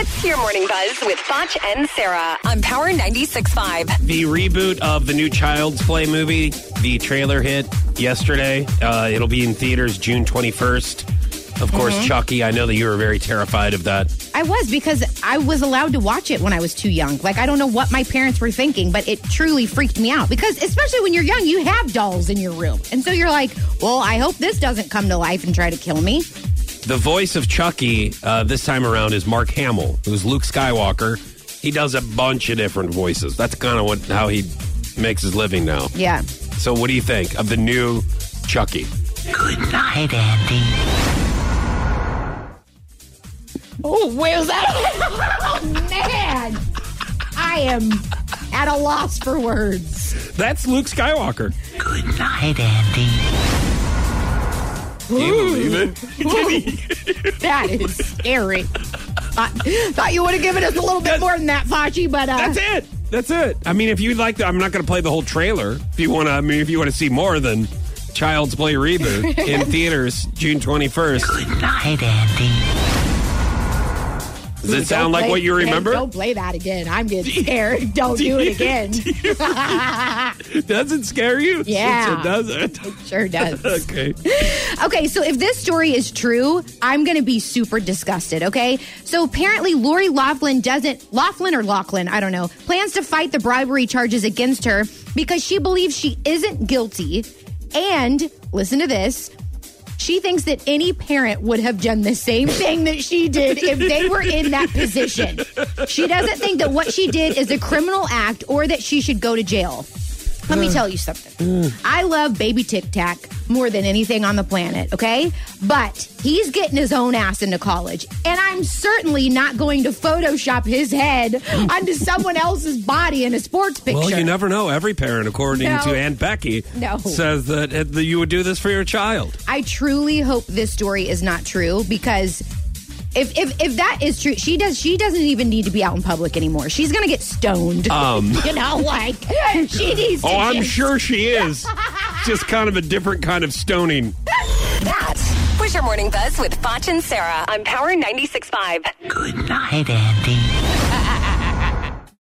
It's your morning buzz with Foch and Sarah on Power 96.5. The reboot of the new Child's Play movie, the trailer hit yesterday. Uh, it'll be in theaters June 21st. Of course, Mm-hmm. Chucky, I know that you were very terrified of that. I was because I was allowed to watch it when I was too young. Like I don't know what my parents were thinking, but it truly freaked me out because especially when you're young, you have dolls in your room. And so you're like, "Well, I hope this doesn't come to life and try to kill me." The voice of Chucky uh, this time around is Mark Hamill, who's Luke Skywalker. He does a bunch of different voices. That's kind of what how he makes his living now. Yeah. So, what do you think of the new Chucky? Good night, Andy. Oh, where's that? oh, man. I am at a loss for words. That's Luke Skywalker. Good night, Andy. Can you believe it? That is scary. I thought you would have given us a little bit more than that, Fachi, but uh, That's it. That's it. I mean, if you'd like to, I'm not going to play the whole trailer. If you want to, I mean, if you want to see more than Child's Play reboot in theaters June 21st, Good night, Andy. Does it sound like play- what you remember? Don't play that again. I'm getting scared. Don't do it again. Does it scare you? Yeah. it does it. Sure does. okay. Okay, so if this story is true, I'm going to be super disgusted, okay? So apparently Lori Laughlin doesn't, Laughlin or Laughlin, I don't know, plans to fight the bribery charges against her because she believes she isn't guilty. And listen to this. She thinks that any parent would have done the same thing that she did if they were in that position. She doesn't think that what she did is a criminal act or that she should go to jail. Let me uh. tell you something. I love baby Tic Tac more than anything on the planet, okay? But he's getting his own ass into college. And I'm certainly not going to Photoshop his head onto someone else's body in a sports picture. Well, you never know. Every parent, according No. to Aunt Becky, No. says that, uh, that you would do this for your child. I truly hope this story is not true because if, if if that is true, she does she doesn't even need to be out in public anymore. She's gonna get stoned. Um. you know, like she needs to Oh, I'm sure she is. Just kind of a different kind of stoning. That was your morning buzz with Foch and Sarah on Power 96.5. Good night, Andy.